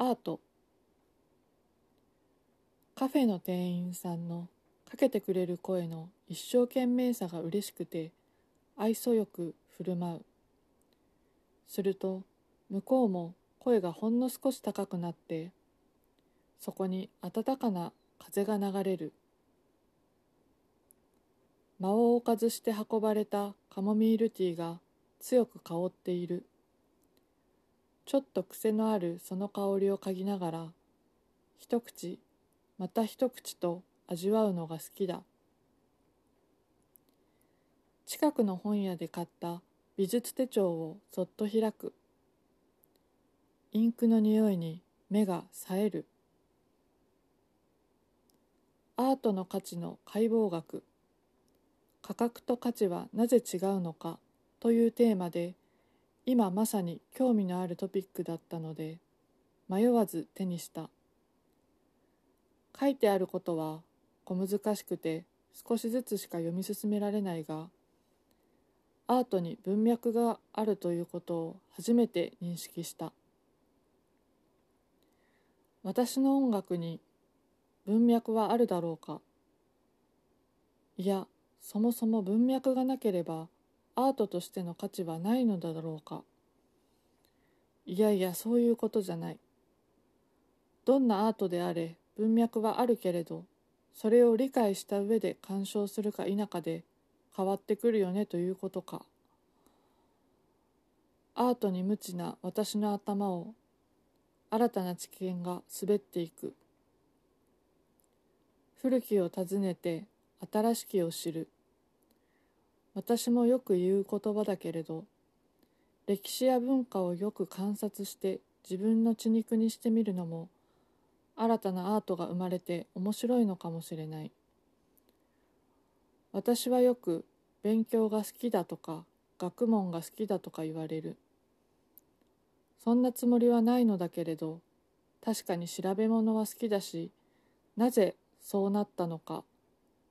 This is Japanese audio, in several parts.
アート。カフェの店員さんのかけてくれる声の一生懸命さが嬉しくて愛想よく振る舞う。すると向こうも声がほんの少し高くなってそこに暖かな風が流れる。間を置かずして運ばれたカモミールティーが強く香っている。ちょっと癖のあるその香りを嗅ぎながら一口また一口と味わうのが好きだ。近くの本屋で買った美術手帳をそっと開く。インクの匂いに目が冴える。アートの価値の解剖学。価格と価値はなぜ違うのかというテーマで今まさに興味のあるトピックだったので迷わず手にした。書いてあることは小難しくて少しずつしか読み進められないがアートに文脈があるということを初めて認識した。私の音楽に文脈はあるだろうか。いやそもそも文脈がなければアートとしての価値はないのだろうか。いやいやそういうことじゃない。どんなアートであれ文脈はあるけれどそれを理解した上で鑑賞するか否かで変わってくるよねということか。アートに無知な私の頭を新たな知見が滑っていく。古きを訪ねて新しきを知る。私もよく言う言葉だけれど歴史や文化をよく観察して自分の血肉にしてみるのも新たなアートが生まれて面白いのかもしれない。私はよく勉強が好きだとか学問が好きだとか言われる。そんなつもりはないのだけれど確かに調べ物は好きだしなぜそうなったのか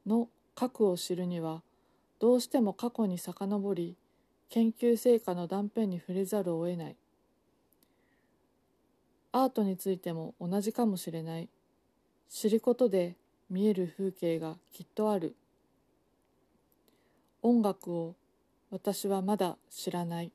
の核を知るにはどうしても過去に遡り研究成果の断片に触れざるを得ない。アートについても同じかもしれない。知ることで見える風景がきっとある。音楽を私はまだ知らない。